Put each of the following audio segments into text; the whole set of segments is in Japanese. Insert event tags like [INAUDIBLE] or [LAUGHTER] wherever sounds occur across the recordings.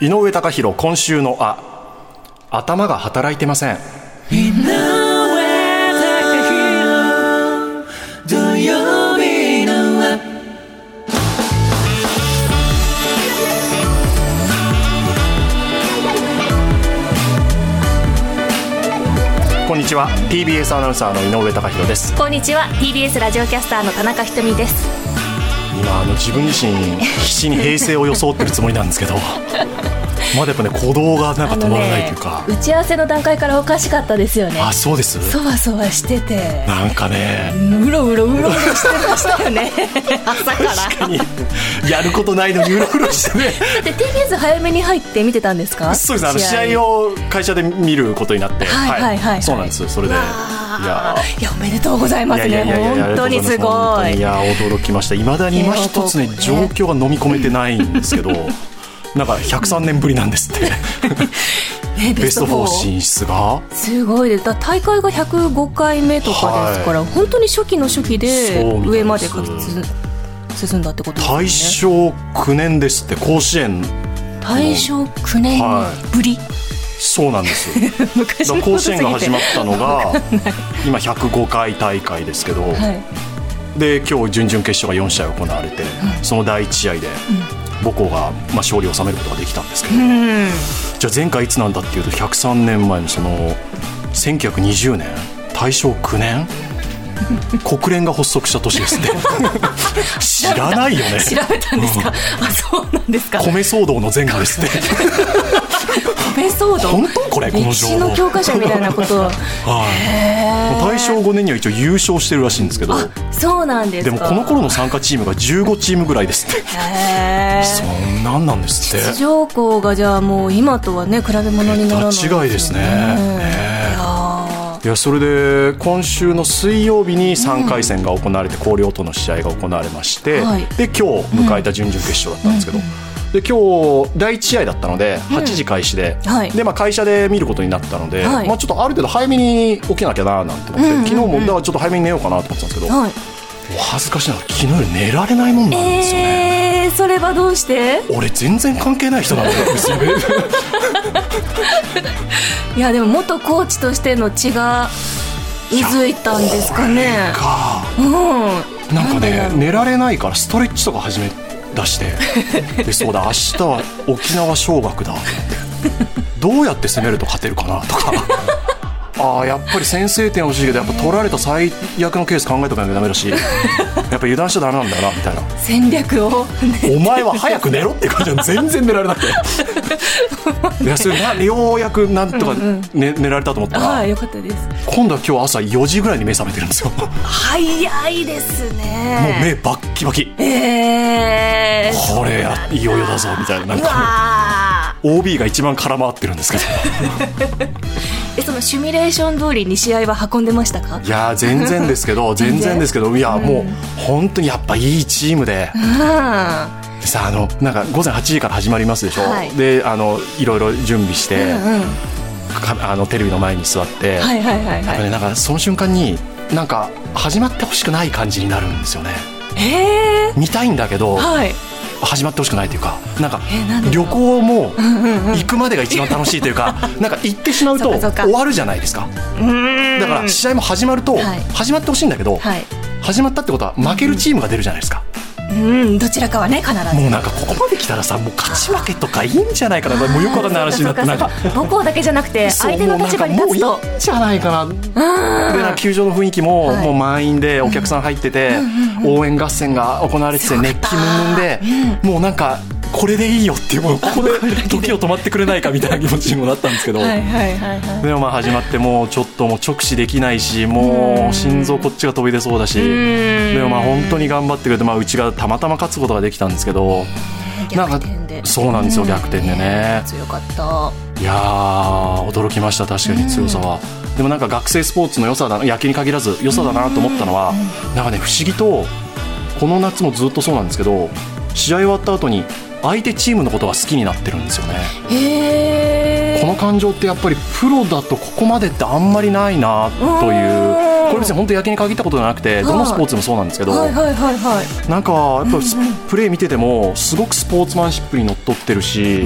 井上貴博今週のあ頭が働いてません。土曜日のわこんにちは。TBS アナウンサーの井上貴博です。こんにちは。TBS ラジオキャスターの田中ひとみです今あの自分自身必死に平成を装ってるつもりなんですけど。まだやっぱね鼓動がなんか止まらないというか、打ち合わせの段階からおかしかったですよね。あそうです。そわそわしてて。なんかね。うろうろうろうろしてましたよね。[LAUGHS] 朝から。やることないのにうろうろしてね。だって TBS 早めに入って見てたんですか？そうですね。あの試合。を会社で見ることになって。はいはいはい。はい。そうなんですそれで。いや。いやおめでとうございますね。本当にすごい。いや驚きました。いまだに今一つねね。状況が飲み込めてないんですけどなんか103年ぶりなんですって。[LAUGHS] ねベスト4進出が？すごいです。だ大会が105回目とかですから、本当に初期の初期で上まで進んだってことですよね。大正9年ですって甲子園大正9年はぶり、そうなんです。[LAUGHS] 甲子園が始まっったのが [LAUGHS] 今105回大会ですけど、はい。で今日準々決勝が4試合行われて、その第1試合で母校が、まあ、勝利を収めることができたんですけど、うん。じゃあ前回いつなんだっていうと103年前のその1920年大正9年国連が発足した年ですって。知らないよね。調べたんですか、あそうなんですか。米騒動の前後ですって。米騒動？本当これこの情歴史の報教科書みたいなこと。[LAUGHS] はい。大正5年には一応優勝してるらしいんですけど。そうなんですか。でもこの頃の参加チームが15チームぐらいですって。そんなんなんですって。出場校がじゃあもう今とはね比べ物にならない桁違いですね。ねいやそれで今週の水曜日に3回戦が行われて広陵との試合が行われまして、はい。で今日迎えた準々決勝だったんですけど、で今日第1試合だったので8時開始で,、はい。でまあ、会社で見ることになったので、はい。まあ、ちょっとある程度早めに起きなきゃななんて思って、うんうんうん。昨日もだからちょっと早めに寝ようかなと思ってたんですけど、はいお恥ずかしながら昨日より寝られないもんなんですよね。えー、それはどうして？俺全然関係ない人なんだよ。[LAUGHS] いやでも元コーチとしての血が渦いたんですかね。かうん。なんかね寝られないからストレッチとか始め出して。でそうだ明日は沖縄尚学だと思って。どうやって攻めると勝てるかなとかああやっぱり先制点欲しいけどやっぱ取られた最悪のケース考えとかなきゃダメだし [LAUGHS] やっぱ油断しちゃダメなんだよなみたいな。戦略をお前は早く寝ろって感じで全然寝られなくて。[LAUGHS] いやそれなようやくなんとか寝,、寝られたと思った。ら、はいよかったです。今度は今日朝4時ぐらいに目覚めてるんですよ。もう早いですね。目バッキバキ。えー、これやいよいよだぞみたいな。なんうかわ OB が一番空回ってるんですけど。ー [LAUGHS] えそのシミュレーション通りに試合は運んでましたか？いやー全然ですけど [LAUGHS] 全然ですけどいやもう本当にやっぱいいチームで。うん。でさあのなんか午前8時から始まりますでしょ、はい。であのいろいろ準備して、うんうん。かあのテレビの前に座って、はいはいはいはい。ねなんかその瞬間になんか始まってほしくない感じになるんですよね。えー、見たいんだけど、はい始まってほしくないというかなんか旅う。行も行くまでが一番楽しいというか [LAUGHS] なんか行ってしまうと終わるじゃないですか。うん。だから試合も始まるとはい。始まってほしいんだけどはい。始まったってことは負けるチームが出るじゃないですかうんどちらかはね必ず。もうなんかここまで来たらさもう勝ち負けとかいいんじゃないかな。もうよくわかんない話になってなんか。母校だけじゃなくて相手の立場に立つと。もういいんじゃないかな。でな球場の雰囲気もはい。もう満員でお客さん入ってて応援合戦が行われてて熱気ムンムンでもうなんかこれでいいよっていうもうここで時を止まってくれないかみたいな気持ちにもなったんですけど。でもまあ始まってもうちょっともう直視できないしもう心臓こっちが飛び出そうだし。ん。でもまあ本当に頑張ってくれてまあうちがたまたま勝つことができたんですけど。なんかそうなんですよう逆転でね。強かった。いやー驚きました確かに強さは、でもなんか学生スポーツの良さだ野球に限らず良さだなと思ったのは、なんかね不思議とこの夏もずっとそうなんですけど試合終わった後に相手チームのことが好きになってるんですよね。この感情ってやっぱりプロだとここまでってあんまりないなという。これ別に本当野球に限ったことじゃなくてどのスポーツでもそうなんですけど、はいはいはいはい。なんかやっぱスプレー見ててもすごくスポーツマンシップにのっとってるし、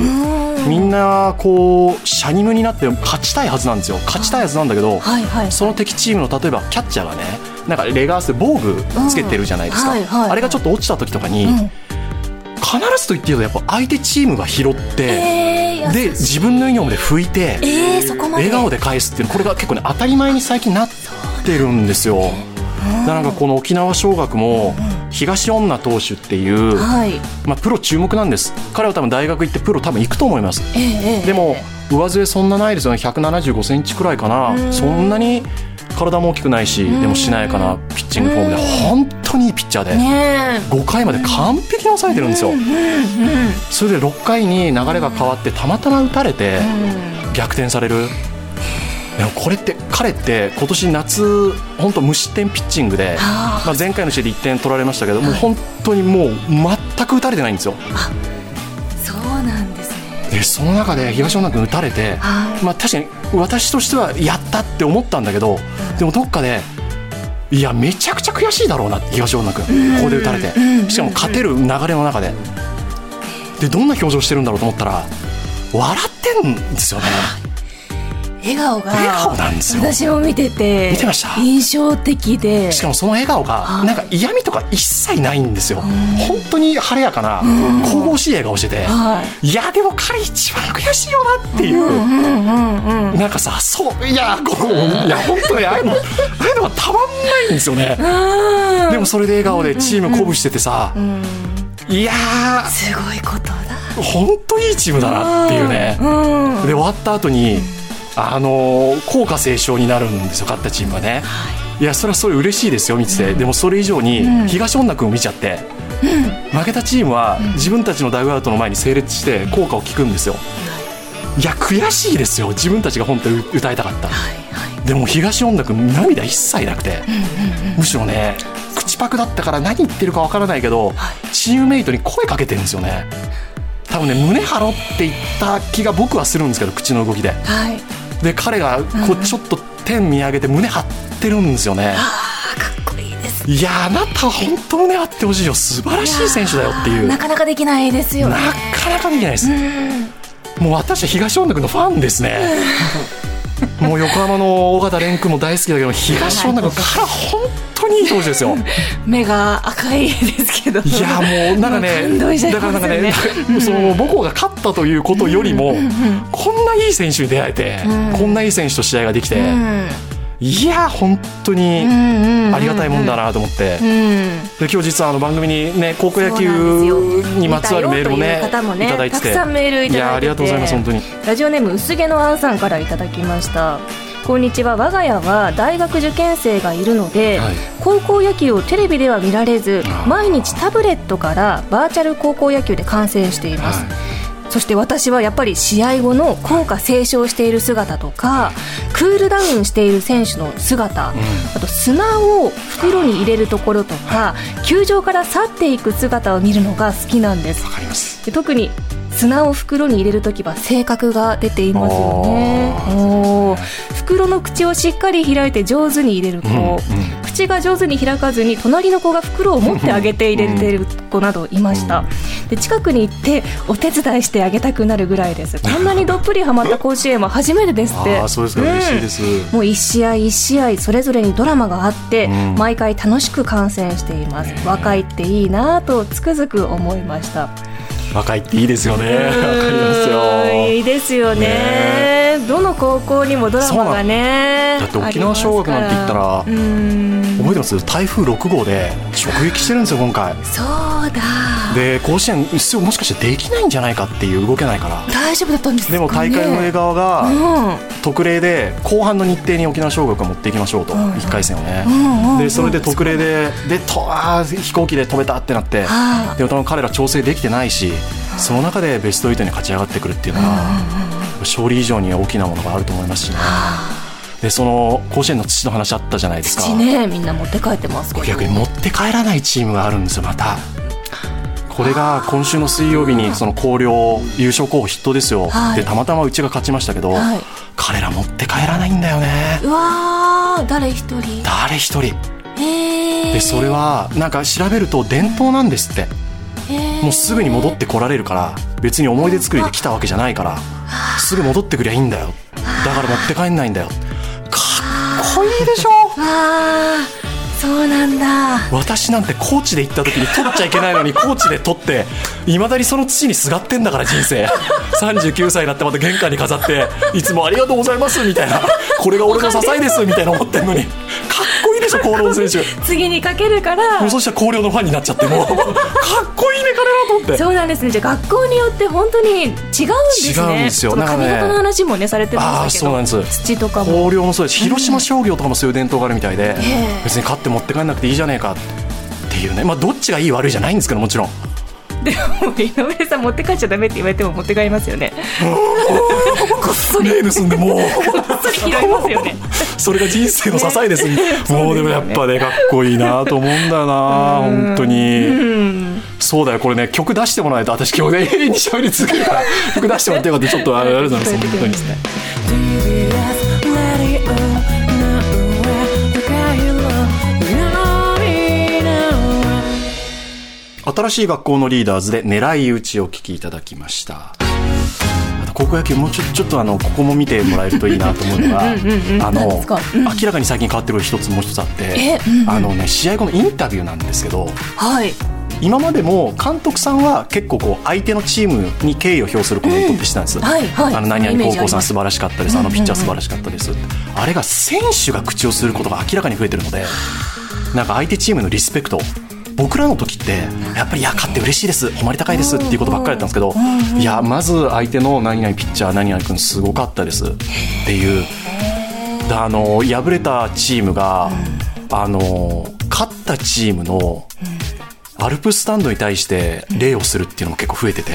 みんなこうシャニムになって勝ちたいはずなんですよ。勝ちたいはずなんだけど、はいはいその敵チームの例えばキャッチャーがねなんかレガースで防具つけてるじゃないですか、うん。はいはいあれがちょっと落ちた時とかに、ん必ずと言っていいとやっぱ相手チームが拾って、えー、で自分のユニフォームで拭いて、えー、笑顔で。返すっていうのこれが結構ね当たり前に最近なってるんですよ。だからなんかこの沖縄尚学も東恩納投手っていう、はい。まあ、プロ注目なんです。彼は多分大学行ってプロ多分行くと思います。えー、えー、でも上背そんなないですよね。175センチくらいかな。そんなに体も大きくないしでもしなやかなピッチングフォームで本当にいいピッチャーでね5回まで完璧に抑えてるんですよ。それで6回に流れが変わってたまたま打たれて逆転される。でもこれって彼って今年夏本当無失点ピッチングで、あまあ、前回の試合で1点取られましたけどもう本当にもう全く打たれてないんですよ。そうなんですね。でその中で東恩納君打たれて、はい。まあ、確かに私としてはやったって思ったんだけど、でもどっかでいやめちゃくちゃ悔しいだろうな東恩納君ここで打たれて。しかも勝てる流れの中で。でどんな表情してるんだろうと思ったら笑ってんですよね笑顔が笑顔なんですよ。私も見てて見てました？印象的で。しかもその笑顔がはいなんか嫌味とか一切ないんですよ。本当に晴れやかな神々しい笑顔しててはい。やでも彼一番悔しいよなっていう。なんかさそういやこういや本当にああいうのああいうのはたまんないんですよね。うん。でもそれで笑顔でチーム鼓舞しててさうん。いやすごいことだ。ー本当いいチームだなっていうね。うんで終わった後にあのー校歌斉唱になるんですよ勝ったチームはね。い。やそれはそれ嬉しいですよ見てて。でもそれ以上に東恩納君を見ちゃって。負けたチームは自分たちのダグアウトの前に整列して校歌を聞くんですよ。い。や悔しいですよ自分たちが本当に歌いたかったでも東恩納君涙一切なくて。むしろね口パクだったから何言ってるかわからないけどチームメイトに声かけてるんですよね。多分ね胸張ろうって言った気が僕はするんですけど口の動きで。はいで彼がこうちょっと天見上げて胸張ってるんですよね。いやあなたは本当胸張ってほしいよ。素晴らしい選手だよっていう。ななかなかできないですよね。かなかできないです。もう私は東恩納君のファンですね。もう横浜の尾形蓮君も大好きだけど東恩納君から本当にいい投手ですよ。[LAUGHS] 目が赤いですけど。いやもうなんかね感動しちゃいだからなんかねねその母校が勝ったということよりもこんないい選手に出会えてこんないい選手と試合ができてうん。いや本当にうんありがたいもんだなと思って。うん。で今日実はあの番組にね高校野球にまつわるメールもねもねいただいてて。たくさんメールいただいてて。やありがとうございます本当に。ラジオネーム薄毛のあんさんからいただきましたこんにちは。我が家は大学受験生がいるので、はい。高校野球をテレビでは見られず毎日タブレットからバーチャル高校野球で観戦しています、はい。そして私はやっぱり試合後の校歌斉唱している姿とかクールダウンしている選手の姿、あと砂を袋に入れるところとか球場から去っていく姿を見るのが好きなんです。わかります。で特に砂を袋に入れるときは性格が出ていますよね。おー。袋の口をしっかり開いて上手に入れる子、うんうん口が上手に開かずに隣の子が袋を持ってあげて入れてる子などいました、で近くに行ってお手伝いしてあげたくなるぐらいです。[LAUGHS] こんなにどっぷりハマった甲子園は初めてですって。ああそうですか。嬉しいです。もう一試合一試合それぞれにドラマがあって、うん。毎回楽しく観戦しています、若いっていいなぁとつくづく思いました若いっていいですよね。わかりますよ。いいですよね。どの高校にもドラマがねだって沖縄尚学なんて言ったら覚えてます？台風6号で直撃してるんですよ今回。そうだで甲子園出場もしかしてできないんじゃないかっていう動けないから。大丈夫だったんですか、ね、でも大会運営側がうん。特例で後半の日程に沖縄尚学を持っていきましょうと、うん。1回戦をね、うんうんでそれで特例ででとあー飛行機で飛べたってなって、はあでも彼ら調整できてないしその中でベスト8に勝ち上がってくるっていうのは、勝利以上に大きなものがあると思いますしね、でその甲子園の土の話あったじゃないですか。土ねみんな持って帰ってますけど。逆に持って帰らないチームがあるんですよまたこれが今週の水曜日にその広陵優勝候補筆頭ですよ、はい。でたまたまうちが勝ちましたけど、はい。彼ら持って帰らないんだよね。うわー誰一人。誰一人。でそれはなんか調べると伝統なんですって。もうすぐに戻ってこられるから別に思い出作りで来たわけじゃないからすぐ戻ってくりゃいいんだよ。だから持って帰んないんだよ。かっこいいでしょ？そうなんだ。私なんて高知で行った時に取っちゃいけないのに高知で取っていまだにその土にすがってんだから人生。[LAUGHS] 39歳になってまた玄関に飾っていつもありがとうございますみたいな。これが俺の支えですみたいな思ってんのにでしょ広陵選手。[LAUGHS] 次にかけるから。もうそしたら広陵のファンになっちゃってもう。[LAUGHS] かっこいいね彼らと思って。そうなんですね。じゃあ学校によって本当に違うんですね。違うんですよ。髪型の話もねされてましたけど。そうなんです。土とかも。広陵もそうです。し広島商業とかもそういう伝統があるみたいで、え別に勝って持って帰んなくていいじゃねえかっていうね。まあどっちがいい悪いじゃないんですけどもちろんでも井上さん持って帰っちゃダメって言われても持って帰りますよね。[LAUGHS] こっそり。例盗んでもう。こっそり拾いますよね。それが人生の支えです、もうでもやっぱねかっこいいなと思うんだよな本当に。そうだよこれね曲出してもらえと私今日ね永遠に喋り続けるから。曲出してもらってよかった。ちょっとあれあれなんです本当に新しい学校のリーダーズで狙い撃ちをお聞きいただきました。高校野球もうちょちょっとあのここも見てもらえるといいなと思うのがあ何の明らかに最近変わってる一つもう一つあってえうんうん。あのね試合後のインタビューなんですけどはい。今までも監督さんは結構こう相手のチームに敬意を表するコメントってしてたんです、はいはい。あの何々高校さん素晴らしかったですあのピッチャー素晴らしかったです、あれが選手が口をすることが明らかに増えてるのでなんか相手チームのリスペクト僕らの時ってやっぱりいや勝って嬉しいです誉れ高いですっていうことばっかりだったんですけどいやまず相手の何々ピッチャー何々君すごかったですっていう。だあの敗れたチームがあの勝ったチームのアルプススタンドに対して礼をするっていうのも結構増えてて。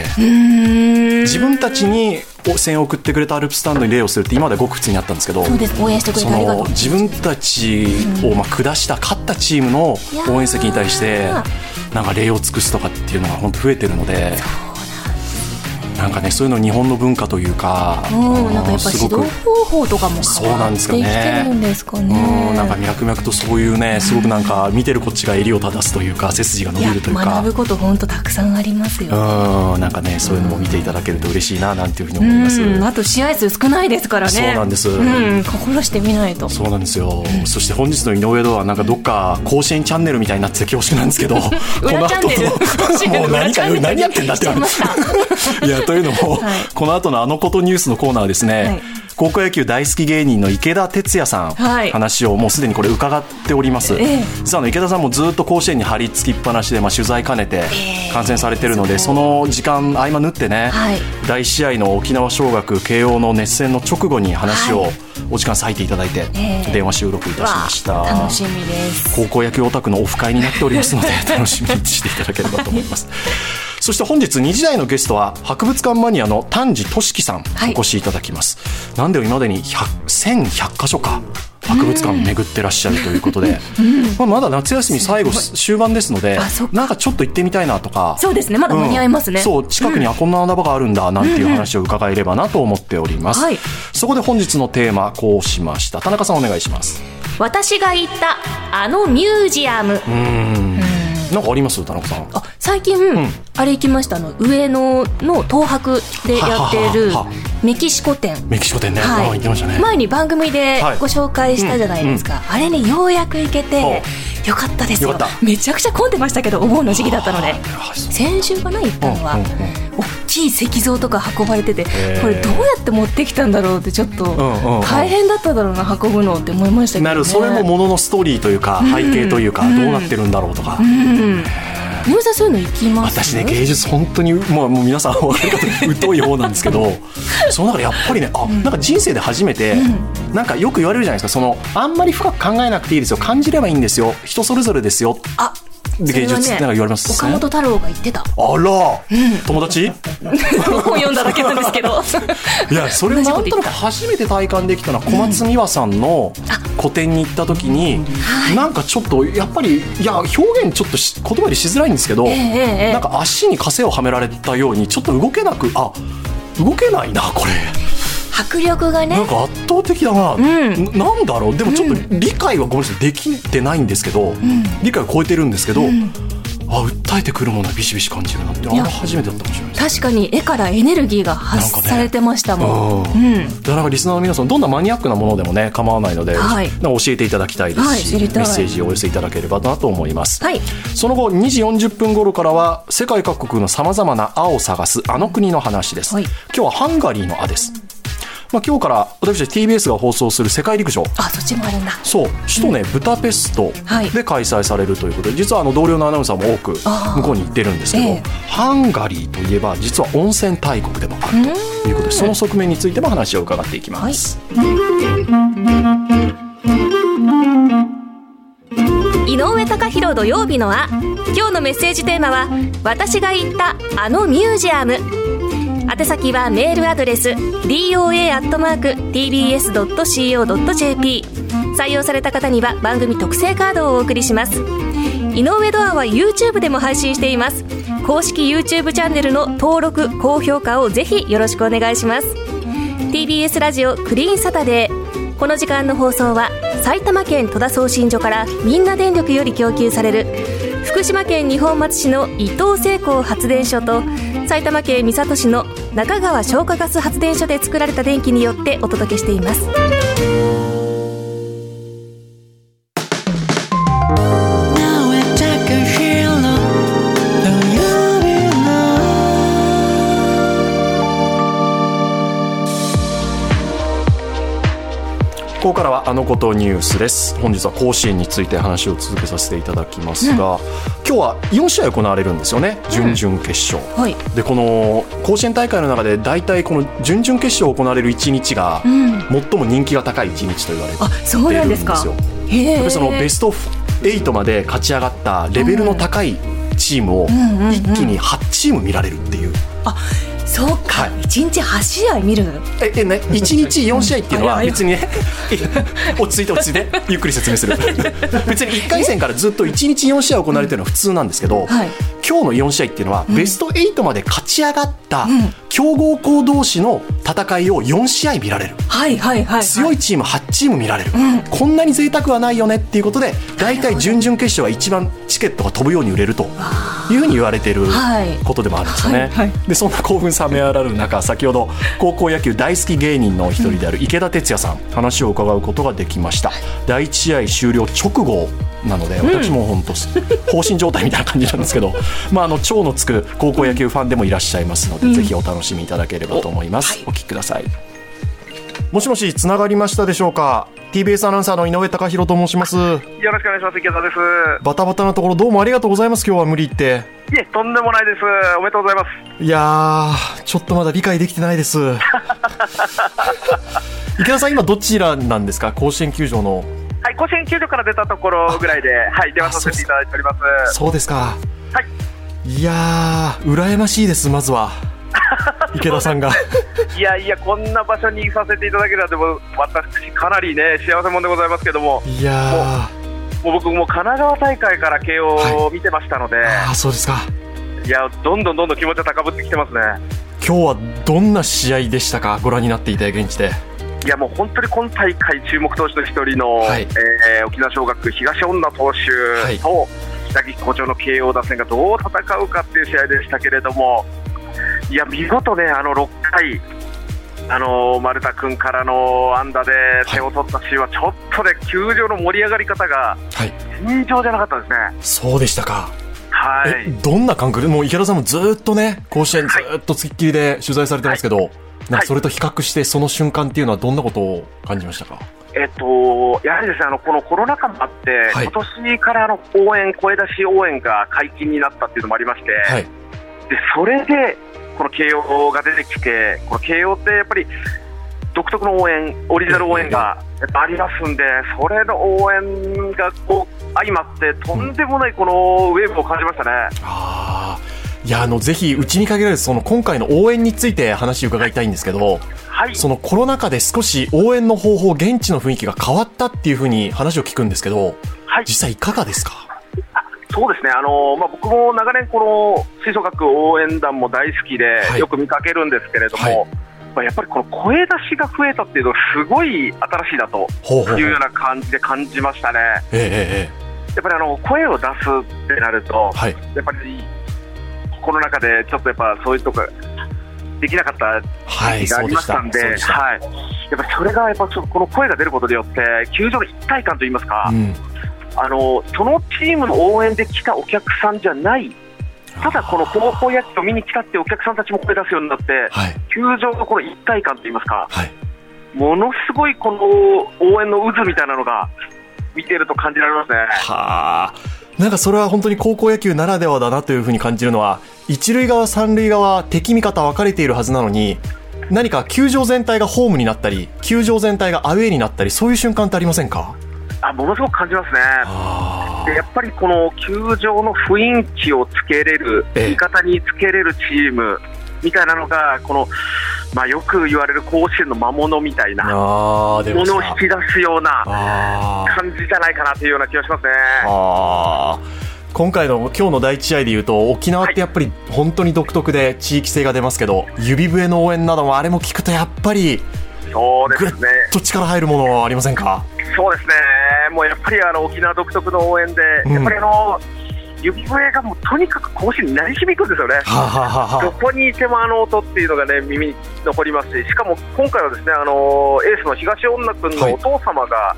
自分たちに声援を送ってくれたアルプススタンドに礼をするって今まではごく普通にあったんですけどそうです。応援してくれそてありがとう。の自分たちをまあ下した勝ったチームの応援席に対してなんか礼を尽くすとかっていうのが本当増えてるのでなんかねそういうの日本の文化というかうんなんかやっぱ指導方法とかもそう変わってきてなんですかね。るんですかうん。ねなんか脈々とそういうねすごくなんか見てるこっちが襟を正すというか背筋が伸びるというか。学ぶこと本当たくさんありますよ。うんなんかねそういうのも見ていただけると嬉しいななんていうふうに思います。うんあと試合数少ないですからね。そうなんです。うん心してみないと。そうなんですよ、そして本日の井上堂はなんかどっか甲子園チャンネルみたいになってて恐縮なんですけど [LAUGHS] この [LAUGHS] もう何か何やってんだっていまて [LAUGHS] いやというのも、はい。この後のあのことニュースのコーナーはですね、はい。高校野球大好き芸人の池田哲也さん、はい。話をもうすでにこれ伺っております、ええ。実はあの池田さんもずっと甲子園に張り付きっぱなしで、まあ、取材兼ねて観戦されてるので、その時間合間縫ってね、はい。第1試合の沖縄尚学慶応の熱戦の直後に話をお時間割いていただいて、ええ。電話収録いたしました。わあ楽しみです。高校野球オタクのオフ会になっておりますので [LAUGHS] 楽しみにしていただければと思いますそして本日2時台のゲストは博物館マニアの丹治俊樹さんはい。お越しいただきます、なんで今までに100 1100箇所か博物館巡ってらっしゃるということで、[LAUGHS] まあ、まだ夏休み最後終盤ですのでなんかちょっと行ってみたいなとか。そうですね。まだ間に合いますね。うん。そう近くにはこんな穴場があるんだなんていう話を伺えればなと思っております、はい。そこで本日のテーマこうしました。田中さんお願いします。私が行ったあのミュージアム。なんかあります？田中さん。あ最近、あれ行きました？あの上野の東博でやっているはははは。メキシコ店。メキシコ店ね、はい。ね。前に番組ではい。ご紹介したじゃないですか、あれねようやく行けてほよかったですよ。めちゃくちゃ混んでましたけどお盆の時期だったので。先週かな行ったのは、うんうんうん。大きい石像とか運ばれててー。これどうやって持ってきたんだろうってちょっとんうんうん。大変だっただろうな運ぶのって思いましたけど、ね、なるそれももののストーリーというか背景というかどうなってるんだろうとか、うん。井上さんそういうの行きます？私ね芸術本当にもうもう皆さん分かる方疎い方なんですけど [LAUGHS] その中でやっぱりねあなんか人生で初めて、なんかよく言われるじゃないですかそのあんまり深く考えなくていいですよ感じればいいんですよ人それぞれですよ。あ芸術ってなんか言われますね。岡本太郎が言ってた。あら、友達？[LAUGHS] 本を読んだだけなんですけど。いやそれをなんとなく初めて体感できたのは小松美和さんの個展に行った時に、なんかちょっとやっぱりいや表現ちょっとし言葉でしづらいんですけど、ええええなんか足に枷をはめられたようにちょっと動けなくあ動けないなこれ。迫力がね。なんか圧倒的だな、ん。ななんだろう。でもちょっと理解はごめんなさい。できてないんですけど、理解を超えてるんですけど、あ訴えてくるものはビシビシ感じるなってあれや初めてだったかもしれない確かに絵からエネルギーが発されてましたもん、うんうん。だからリスナーの皆さんどんなマニアックなものでもね構わないので、はい。教えていただきたいですし、はいメッセージをお寄せいただければなと思います、はい。その後2時40分頃からは世界各国のさまざまな「あ」を探すあの国の話です、はい。今日はハンガリーの「あ」です、まあ、今日から私たち TBS が放送する世界陸上。あそっちもあるんだ。そう。首都ね、ブダペストはい。で開催されるということで実はあの同僚のアナウンサーも多く向こうに行ってるんですけど、ええ。ハンガリーといえば実は温泉大国でもあるということでその側面についても話を伺っていきます、井上貴博土曜日のあ今日のメッセージテーマは私が行ったあのミュージアム宛先はメールアドレス doa.tbs.co.jp 採用された方には番組特製カードをお送りします。井上ドアは YouTube でも配信しています。公式 YouTube チャンネルの登録高評価をぜひよろしくお願いします。TBS ラジオクリーンサタデー。この時間の放送は埼玉県戸田送信所からみんな電力より供給される福島県二本松市の伊東製鋼発電所と埼玉県三郷市の中川消火ガス発電所で作られた電気によってお届けしています。ここからはあのことニュースです。本日は甲子園について話を続けさせていただきますが、今日は4試合行われるんですよね。準々決勝、はい。でこの甲子園大会の中で大体この準々決勝行われる1日がん。最も人気が高い1日と言われてあそうなんですか？出るんですそのベスト8まで勝ち上がったレベルの高いチームを一気に8チーム見られるっていう、そうか、はい。一日8試合見るええね、1日4試合っていうのは別にね [LAUGHS] 落ち着いて落ち着いてゆっくり説明する。別に1回戦からずっと1日4試合行われてるのは普通なんですけど、はい今日の4試合っていうのはベスト8まで勝ち上がった強豪校同士の戦いを4試合見られる。はいはいはい、強いチーム8チーム見られる、こんなに贅沢はないよねっていうことで大体準々決勝が一番チケットが飛ぶように売れるというふうに言われているはいことでもあるんですよね、はいはい。でそんな興奮冷めやらぬ中先ほど高校野球大好き芸人の一人である池田哲也さん話を伺うことができました。第1試合終了直後なので私も本当放心状態みたいな感じなんですけど、[LAUGHS] まあ、あの超のつく高校野球ファンでもいらっしゃいますので、ぜひお楽しみいただければと思います、お聞きください。もしもしつながりましたでしょうか？TBS アナウンサーの井上貴博と申します。よろしくお願いします。池田です。バタバタなところどうもありがとうございます今日は無理言って。いえ、とんでもないです。おめでとうございます。いやーちょっとまだ理解できてないです。[LAUGHS] 池田さん今どちらなんですか？甲子園球場のはい、甲子園球場から出たところぐらいで、はい、電話させていただいております。そうですか。はい。いやー羨ましいですまずは。[LAUGHS] 池田さんが。いやいや、こんな場所にさせていただけるなんて、私、かなりね、幸せ者でございますけども、いやもう僕、もう神奈川大会から慶応を見てましたので、ーあーそうですか。い、や、どんどんどんどん気持ちが高ぶってきてますね。今日はどんな試合でしたか？ご覧になっていた現地でいやもう本当に今大会注目投手の一人の、はい。えー沖縄尚学東恩納投手と、北木好調の慶応打線がどう戦うかっていう試合でしたけれども、いや見事ね、あの6回、あの丸田君からの安打で点を取ったシーンは、ちょっとね、球場の盛り上がり方がはい。尋常じゃなかったですね。そうでしたか。はえいどんな感覚でもう池田さんもずーっとね甲子園ずーっとつきっきりで取材されてますけど、なんかそれと比較してその瞬間っていうのはどんなことを感じましたか？えっと、やはりですね、あのこのコロナ禍もあって、はい。今年からあの応援、声出し応援が解禁になったっていうのもありまして、はい。でそれでこの慶応が出てきて、この慶応ってやっぱり独特の応援、オリジナル応援がやっぱありますんで、それの応援がこう相まって、とんでもないこのウェーブを感じましたね。あーいやあのぜひうちに限らずその今回の応援について話伺いたいんですけどはい、そのコロナ禍で少し応援の方法現地の雰囲気が変わったっていうふうに話を聞くんですけどはい、実際いかがですか？そうですね、あのまあ、僕も長年、この吹奏楽応援団も大好きで、はい。よく見かけるんですけれども、はい。まあ、やっぱりこの声出しが増えたっていうのが、すごい新しいなとほうほうほう。いうような感じで感じましたね。ええええやっぱりあの声を出すってなると、えはい。やっぱりこの中でちょっとやっぱそういうとこできなかったはい時がありましたんで、はい、やっぱりそれがやっぱちょっとこの声が出ることによって、球場の一体感といいますか、うん。あのそのチームの応援で来たお客さんじゃない、ただこの高校野球を見に来たってお客さんたちも声出すようになって、はい。球場のこの一体感といいますか、はい。ものすごいこの応援の渦みたいなのが見てると感じられますね。はあなんかそれは本当に高校野球ならではだなというふうに感じるのは一塁側三塁側敵味方分かれているはずなのに何か球場全体がホームになったり球場全体がアウェーになったりそういう瞬間ってありませんか？あものすごく感じますね。あでやっぱりこの球場の雰囲気をつけれる、ええ。味方につけれるチームみたいなのが、この、まあ、よく言われる甲子園の魔物みたいなものを引き出すような感じじゃないかなというような気がしますね。今回の今日の第一試合でいうと沖縄ってやっぱり本当に独特で地域性が出ますけど指笛の応援などもあれも聞くとやっぱりそうですね。と力入るものありませんか？そうですね。もうやっぱりあの沖縄独特の応援で、うんやっぱりあの指笛がもうとにかく甲子園に鳴り響くんですよね。はあ、はあはあどはこにいてもあの音っていうのがね耳に残りますし、しかも今回はですねあのエースの東恩納君のお父様が、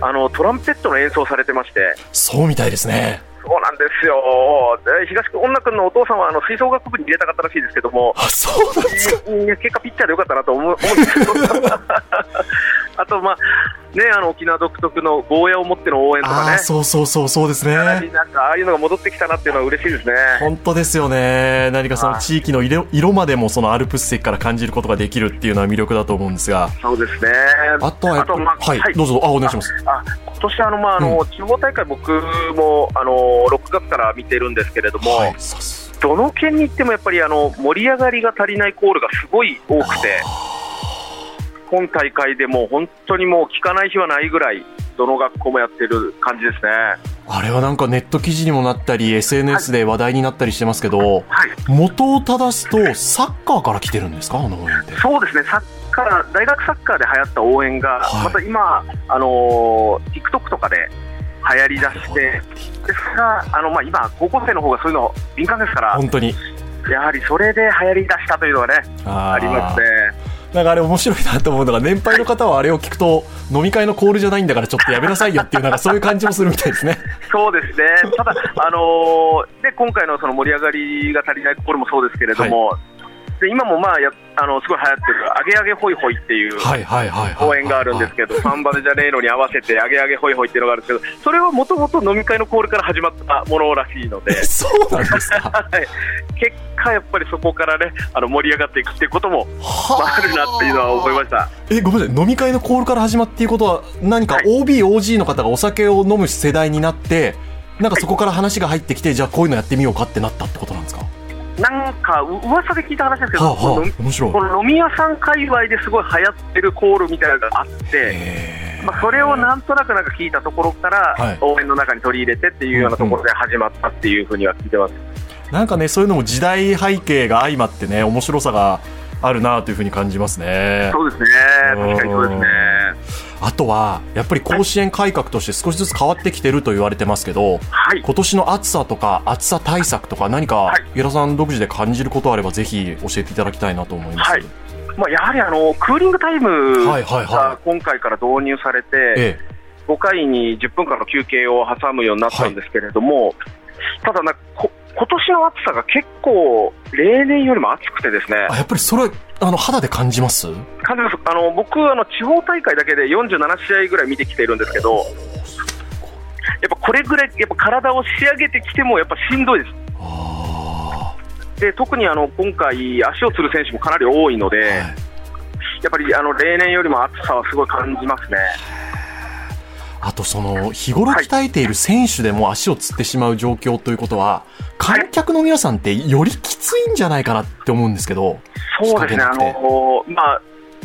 あのトランペットの演奏をされてまして、あ、そうみたいですねそうなんですよ。で東恩納君のお父様はあの吹奏楽部に入れたかったらしいですけども、あそうなんですかいや結果ピッチャーでよかったなと思う思うんですけど。[LAUGHS] あとまあねあの沖縄独特のゴーヤを持っての応援とかね。ああ。そうそうそうそうですね。なんかああいうのが戻ってきたなっていうのは嬉しいですね。本当ですよね。何かその地域の色色までもそのアルプス席から感じることができるっていうのは魅力だと思うんですが。そうですね。あとはやっぱりまあはい、どうぞ。あお願いします。あ今年あのまああの、地方大会僕もあの6月から見てるんですけれども、どの県に行ってもやっぱりあの盛り上がりが足りないコールがすごい多くて、今大会でも本当にもう聞かない日はないぐらいどの学校もやってる感じですね。あれはなんかネット記事にもなったり SNS で話題になったりしてますけど、はい。元を正すとサッカーから来てるんですか？あの応援ってそうですね。サッカー大学サッカーで流行った応援が、はいまた今あのー TikTok とかで流行り出して、でそれがあのまあ今高校生の方がそういうの敏感ですから。本当にやはりそれで流行り出したというのはね、ありますね。なんかあれ面白いなと思うのが年配の方はあれを聞くと飲み会のコールじゃないんだからちょっとやめなさいよっていうなんかそういう感じもするみたいですねそうですね。ただ、あのーで今回のその盛り上がりが足りないところもそうですけれども、で今もまあやあのすごい流行ってる、アゲアゲホイホイっていうはいはいはいはい。応援があるんですけど、サンバでジャネイロに合わせて、アゲアゲホイホイっていうのがあるんですけど、それはもともと飲み会のコールから始まったものらしいので、そうなんですか。[LAUGHS] はい。結果、やっぱりそこからね、あの盛り上がっていくっていうことも、まあ、あるなっていうのは思いました。えごめんなさい。飲み会のコールから始まっていうことは何かはい。OBOG の方がお酒を飲む世代になってなんかそこから話が入ってきてじゃあこういうのやってみようかってなったってことなんですか？なんか、う噂で聞いた話ですけど、はあはこのあ面白い。この飲み屋さん界隈ですごい流行ってるコールみたいなのがあって、まあ、それをなんとなくなんか聞いたところから、はい。応援の中に取り入れてっていうようなところで始まったっていうふうには聞いてます。なんかねそういうのも時代背景が相まってね面白さがあるなというふうに感じますね。そうですね、確かにそうですね。あとはやっぱり甲子園改革として少しずつ変わってきてると言われてますけどはい、今年の暑さとか暑さ対策とか何かはい。池田さん独自で感じることあればぜひ教えていただきたいなと思います、はい。まあ、やはりあのクーリングタイムはいはいはが今回から導入されて、え5回に10分間の休憩を挟むようになったんですけれども、ただなこ、今年の暑さが結構、例年よりも暑くてですね。やっぱりそれはあの肌で感じます？感じますあの僕あの、地方大会だけで47試合ぐらい見てきているんですけど、やっぱこれぐらいやっぱ体を仕上げてきてもやっぱしんどいです。あで特にあの今回、足をつる選手もかなり多いので、ーはいやっぱりあの例年よりも暑さはすごい感じますね。あとその日頃鍛えている選手でも足をつってしまう状況ということは、観客の皆さんってよりきついんじゃないかなって思うんですけど、そうですね、あのまあ、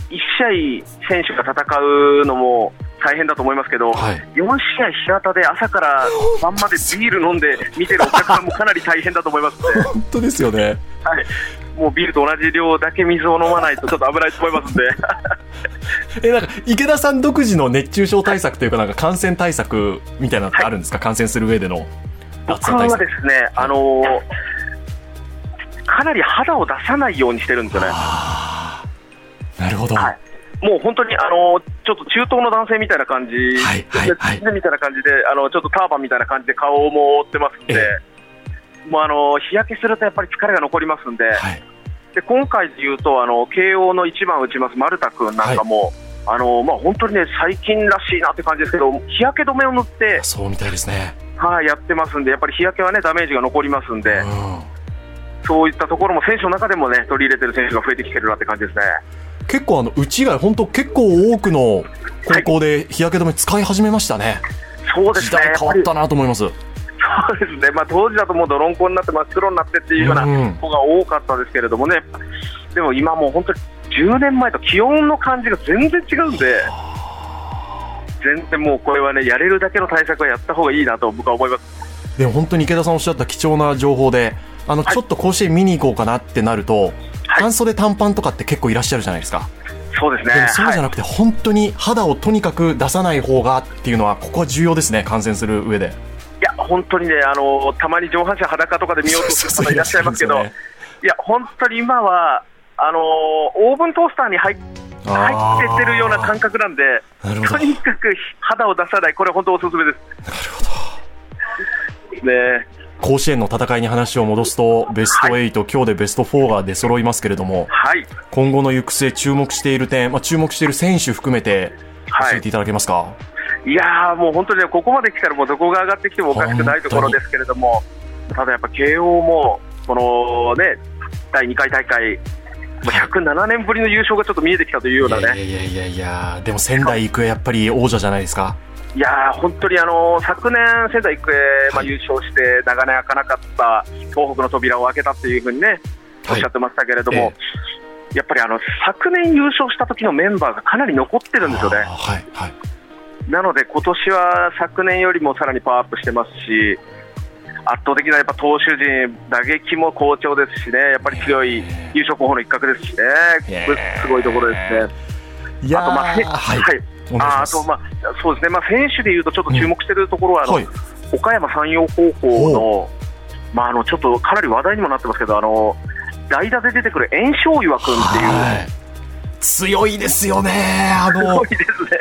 1試合選手が戦うのも大変だと思いますけど、はい。4試合日向で朝から晩までビール飲んで見てるお客さんもかなり大変だと思います。本当ですよね。はい、もうビールと同じ量だけ水を飲まないとちょっと危ないと思いますんで、[LAUGHS] え、なんか池田さん独自の熱中症対策というか、なんか感染対策みたいなのってあるんですか、感染する上での。暑さ対策。ですね、あのーかなり肌を出さないようにしてるんですよね。なるほど。はいもう本当に、あのちょっと中東の男性みたいな感じ、はいはいはいでみたいな感じで、あのちょっとターバンみたいな感じで顔も覆ってますんで、えもうあの日焼けするとやっぱり疲れが残りますんで、はい。で今回で言うと、あの慶応の1番を打ちます丸田君なんかも、あのまあ、本当にね、最近らしいなって感じですけど、日焼け止めを塗って、そうみたいですね。はい、やってますんで、やっぱり日焼けはね、ダメージが残りますんで、うん。そういったところも選手の中でもね、取り入れてる選手が増えてきてるなって感じですね。結構あの、うち以外、本当結構多くの高校で日焼け止め使い始めましたね。時そうですね、代変わったなと思います。そうですね、まあ、当時だともう泥んこになって真っ黒になってっていうようなうん。子が多かったですけれどもね、でも今もう本当に10年前と気温の感じが全然違うんで、全然もうこれはね、やれるだけの対策はやった方がいいなと僕は思います。でも本当に池田さんおっしゃった貴重な情報で、あの、はいちょっと甲子園見に行こうかなってなると、はい半袖短パンとかって結構いらっしゃるじゃないですか。そうですね。でもそうじゃはいなくて、本当に肌をとにかく出さない方がっていうのは、ここは重要ですね、感染する上で。いや、本当にね、あのたまに上半身裸とかで見ようとする方いらっしゃいますけど、[LAUGHS] そうそういや、本当に今は、あのオーブントースターに入っ入ってってるような感覚なんで、とにかく肌を出さない、これ本当おすすめです。なるほど。ね。甲子園の戦いに話を戻すと、ベスト8、今日でベスト4が出揃いますけれども、はい。今後の行く末注目している点、まあ、注目している選手含めてはい。教えていただけますか、いやー、もう本当にね、ここまで来たら、もうどこが上がってきてもおかしくないところですけれども、ただやっぱ慶応も、このね、第2回大会、もう107年ぶりの優勝がちょっと見えてきたというようないね、やいやいやいや、でも仙台育英やっぱり王者じゃないですか。いやー、本当にあの昨年、仙台育英、まあ、はい優勝して、長年開かなかった東北の扉を開けたっていうふうにね、おっしゃってましたけれども、やっぱりあの昨年優勝した時のメンバーがかなり残ってるんですよね。はい、はい。なので今年は昨年よりもさらにパワーアップしてますし、圧倒的なやっぱ投手陣、打撃も好調ですしね、やっぱり強い優勝候補の一角ですしねすごいところですね。いやーあとまあ、せはい、はい。ああとまあそうですね、まあ選手でいうとちょっと注目しているところはあの、はい。岡山山陽高校のまああのちょっとかなり話題にもなってますけど、あの代打で出てくる炎章岩君っていう。はい。強いですよね。あすの。ごい、ですね。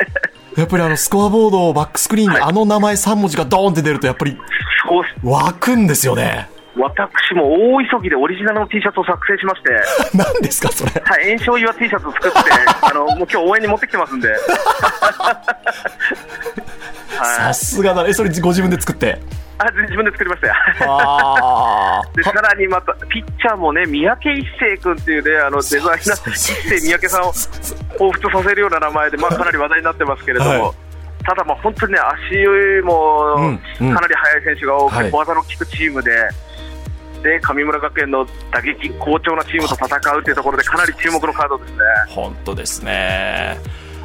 やっぱりあのスコアボード、バックスクリーンにはい。あの名前3文字がドーンって出ると、やっぱり湧くんですよね。私も大急ぎでオリジナルの T シャツを作成しまして、[LAUGHS] 何ですか、それ。はい、炎症岩 T シャツ作って、[LAUGHS] あのもう今日応援に持ってきてますんで。[LAUGHS] はい、さすがだね。え、それご自分で作って。あ自分で作りましたよ。あでさらにまた、ピッチャーもね、三宅一生君っていうね、あのデザイナー、一生三宅さんを彷彿とさせるような名前で、まあ、かなり話題になってますけれども、はいただ、まあ本当にね、足もかなり速い選手が多くて、はい小技の効くチームで、で神村学園の打撃好調なチームと戦うっていうところで、かなり注目のカードですね。本当ですね。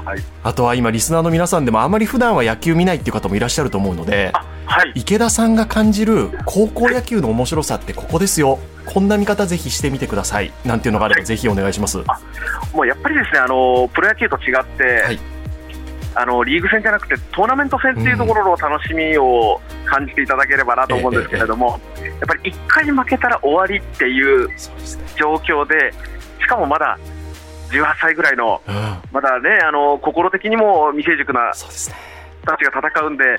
はい、あとは今、リスナーの皆さんでもあまり普段は野球見ないっていう方もいらっしゃると思うので、あはい、池田さんが感じる高校野球の面白さってここですよ。こんな見方ぜひしてみてください。なんていうのがあればぜひお願いします。はもうやっぱりですね、あのプロ野球と違って、い。あのリーグ戦じゃなくてトーナメント戦っていうところの楽しみを感じていただければなと思うんですけれども、やっぱり1回負けたら終わりっていう。状況で、しかもまだ18歳ぐらいの、うん。まだね、あの心的にも未成熟な。人たちが戦うんで、はい。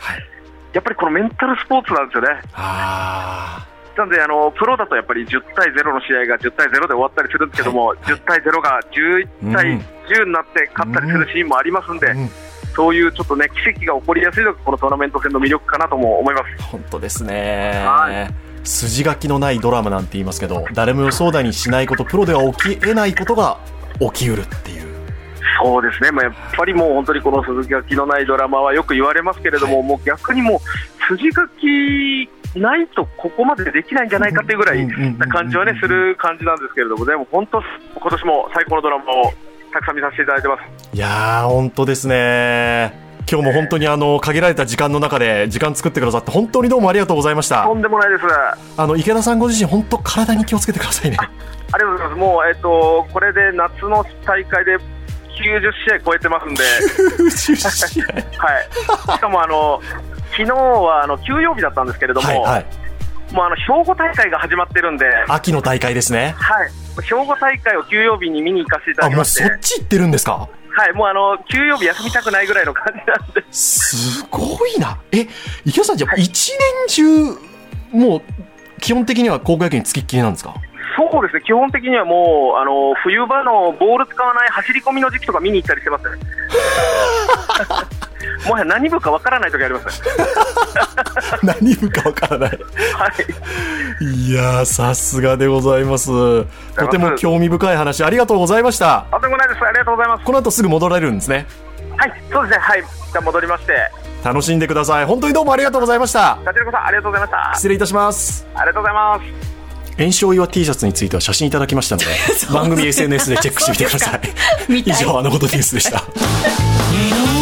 やっぱりこのメンタルスポーツなんですよね。あなんであのプロだとやっぱり10対0の試合が10対0で終わったりするんですけども、はいはい10対0が11対うん10になって勝ったりするシーンもありますんで、あ。うん。そういうちょっとね奇跡が起こりやすいのがこのトーナメント戦の魅力かなとも思います。本当ですね。は筋書きのないドラマなんて言いますけど、誰も予想だにしないこと、プロでは起きえないことが起きうるっていう。そうですね、まあ、やっぱりもう本当にこの筋書きのないドラマはよく言われますけれども、もう逆にもう筋書きないとここまでできないんじゃないかっていうぐらいな感じはねする感じなんですけれども、でも本当、今年も最高のドラマをたくさん見させていただいてます。いやー、本当ですね。今日も本当にあの限られた時間の中で時間作ってくださって本当にどうもありがとうございました。とんでもないです。あの池田さんご自身本当体に気をつけてくださいね。ありがとうございます。もうえっとこれで夏の大会で90試合超えてますんで。90試合。はい。しかもあの昨日はあの休養日だったんですけれども、はいはい。もうあの兵庫大会が始まってるんで、秋の大会ですね。はい。兵庫大会を休養日に見に行かせていただきまして。あ、もうそっち行ってるんですか？はい、もうあの、休養日休みたくないぐらいの感じなんで。すごいな。え、池田さん、じゃあ、一年中、もう、基本的には高校野球につきっきりなんですか？そうですね、基本的にはもう、あの冬場のボール使わない走り込みの時期とか見に行ったりしてますね。[LAUGHS] もはや何部かわからない時あります、[LAUGHS] 何部かわからない。はい。いやさすがでございます。とても興味深い話ありがとうございました。とんでもないです。ありがとうございます。この後すぐ戻られるんですね。はい、そうですね。はい。じゃ戻りまして。楽しんでください。本当にどうもありがとうございました。こちらこそありがとうございました。失礼いたします。ありがとうございます。炎症用 T シャツについては写真いただきましたので [LAUGHS] 番組 SNS でチェックしてみてください以上あのことニュースでした [LAUGHS]